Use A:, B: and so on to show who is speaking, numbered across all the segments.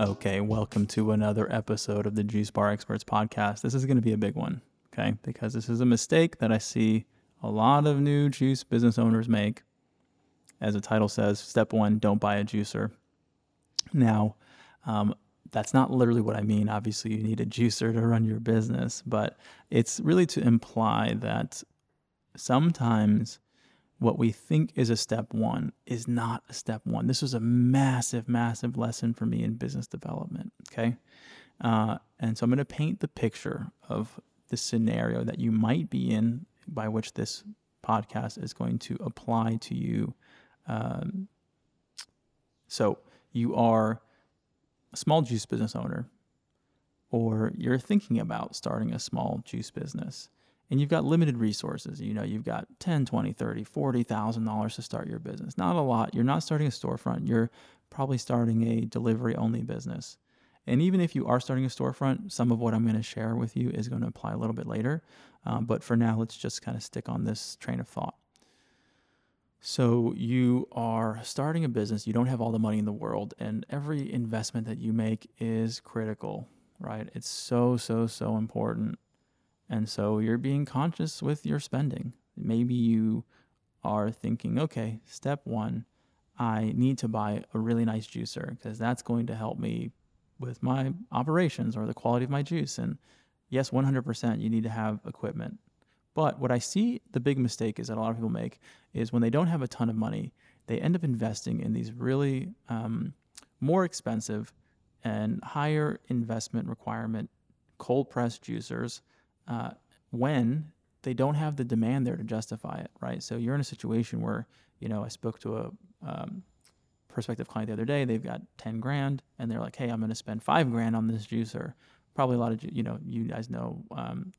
A: Okay, welcome to another episode of the Juice Bar Experts podcast. This is going to be a big one, okay? Because this is a mistake that I see a lot of new juice business owners make. As the title says, step one, don't buy a juicer. Now, um, that's not literally what I mean. Obviously, you need a juicer to run your business, but it's really to imply that sometimes what we think is a step one is not a step one. This was a massive, massive lesson for me in business development. Okay. Uh, and so I'm going to paint the picture of the scenario that you might be in by which this podcast is going to apply to you. Um, so you are a small juice business owner, or you're thinking about starting a small juice business and you've got limited resources. You know you've got 10 20 30 40 thousand dollars to start your business. Not a lot. You're not starting a storefront. You're probably starting a delivery only business. And even if you are starting a storefront some of what i'm going to share with you is going to apply a little bit later. Um, but for now let's just kind of stick on this train of thought. So you are starting a business. You don't have all the money in the world and every investment that you make is critical right? It's so so so important and so you're being conscious with your spending. Maybe you are thinking, okay, step one, I need to buy a really nice juicer because that's going to help me with my operations or the quality of my juice. And yes, 100%, you need to have equipment. But what I see the big mistake is that a lot of people make is when they don't have a ton of money, they end up investing in these really um, more expensive and higher investment requirement cold press juicers uh, when they don't have the demand there to justify it, right? So you're in a situation where, you know, I spoke to a um, prospective client the other day. They've got 10 grand and they're like, hey, I'm going to spend five grand on this juicer. Probably a lot of, you know, you guys know um,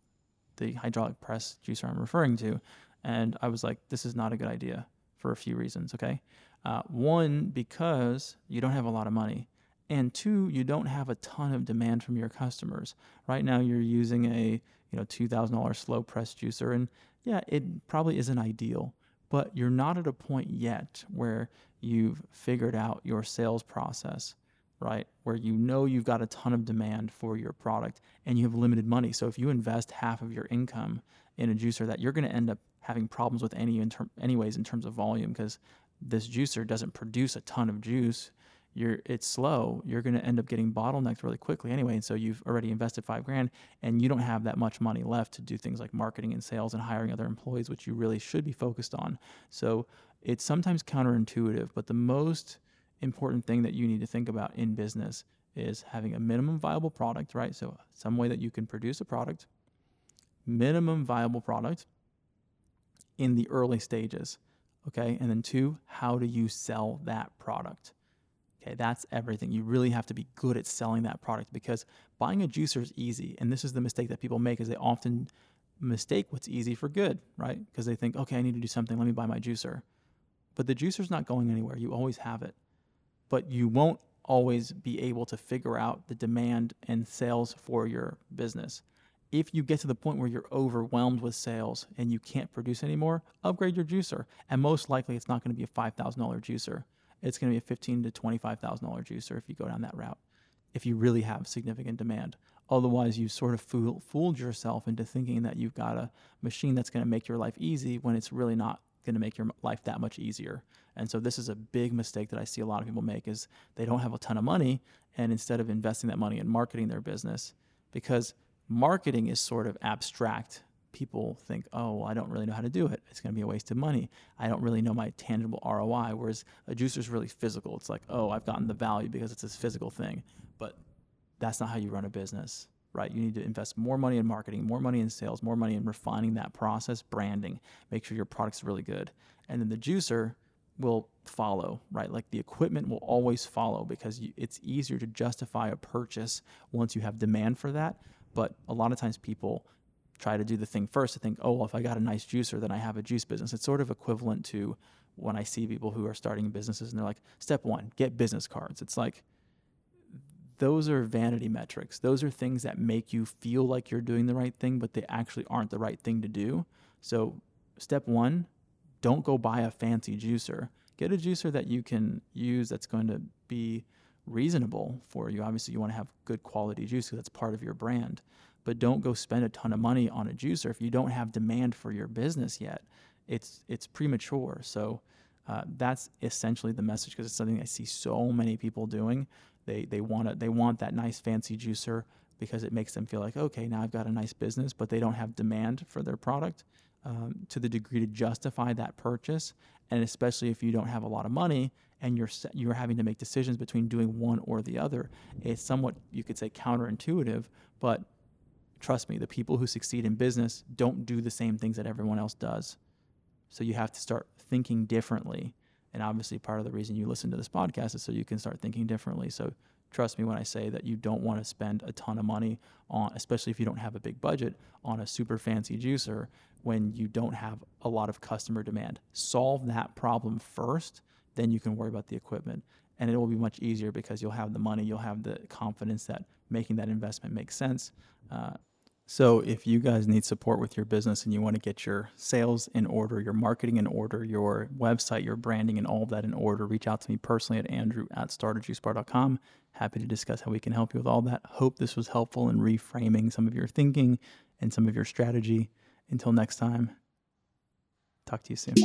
A: the hydraulic press juicer I'm referring to. And I was like, this is not a good idea for a few reasons, okay? Uh, one, because you don't have a lot of money. And two, you don't have a ton of demand from your customers. Right now, you're using a you know $2000 slow press juicer. And yeah it probably isn't ideal but you're not at a point yet where you've figured out your sales process right? Where you know you've got a ton of demand for your product and you have limited money. So if you invest half of your income in a juicer that you're going to end up having problems with any in ter- anyways in terms of volume because this juicer doesn't produce a ton of juice you're it's slow, you're going to end up getting bottlenecked really quickly anyway. And so you've already invested five grand, and you don't have that much money left to do things like marketing and sales and hiring other employees, which you really should be focused on. So it's sometimes counterintuitive, but the most important thing that you need to think about in business is having a minimum viable product, right? So some way that you can produce a product, minimum viable product in the early stages. Okay. And then two, how do you sell that product? Okay, that's everything. You really have to be good at selling that product because buying a juicer is easy. And this is the mistake that people make is they often mistake what's easy for good, right? Because they think, okay, I need to do something, let me buy my juicer. But the juicer's not going anywhere. You always have it. But you won't always be able to figure out the demand and sales for your business. If you get to the point where you're overwhelmed with sales and you can't produce anymore, upgrade your juicer. And most likely it's not going to be a $5,000 juicer it's going to be a fifteen to twenty five thousand dollar juicer if you go down that route, if you really have significant demand. Otherwise, you sort of fool, fooled yourself into thinking that you've got a machine that's going to make your life easy when it's really not going to make your life that much easier. And so this is a big mistake that I see a lot of people make is they don't have a ton of money and instead of investing that money in marketing their business because marketing is sort of abstract people think, oh, well, I don't really know how to do it. It's going to be a waste of money. I don't really know my tangible ROI. Whereas a juicer is really physical. It's like, oh, I've gotten the value because it's this physical thing. But that's not how you run a business, right? You need to invest more money in marketing, more money in sales, more money in refining that process, branding, make sure your product's really good. And then the juicer, will follow, right? Like the equipment will always follow because it's easier to justify a purchase once you have demand for that. But a lot of times people try to do the thing first to think, oh, well, if I got a nice juicer, then I have a juice business. It's sort of equivalent to when I see people who are starting businesses and they're like, step one, get business cards. It's like, those are vanity metrics. Those are things that make you feel like you're doing the right thing, but they actually aren't the right thing to do. So, step one, don't go buy a fancy juicer. Get a juicer that you can use that's going to be reasonable for you. Obviously, you want to have good quality juice because that's part of your brand. But don't go spend a ton of money on a juicer if you don't have demand for your business yet. It's it's premature. So uh, that's essentially the message because it's something I see so many people doing. They they want to, they want that nice fancy juicer because it makes them feel like okay now I've got a nice business, but they don't have demand for their product um, to the degree to justify that purchase. And especially if you don't have a lot of money and you're you're having to make decisions between doing one or the other, it's somewhat you could say counterintuitive. But trust me, the people who succeed in business don't do the same things that everyone else does. So you have to start thinking differently. And obviously, part of the reason you listen to this podcast is so you can start thinking differently. So trust me when I say that you don't want to spend a ton of money on, especially if you don't have a big budget, on a super fancy juicer when you don't have a lot of customer demand. Solve that problem first, then you can worry about the equipment. And it will be much easier because you'll have the money, you'll have the confidence that making that investment makes sense. Uh, so, if you guys need support with your business and you want to get your sales in order, your marketing in order, your website, your branding, and all of that in order, reach out to me personally at andrew at startajuicebar.com. Happy to discuss how we can help you with all that. Hope this was helpful in reframing some of your thinking and some of your strategy. Until next time, talk to you soon.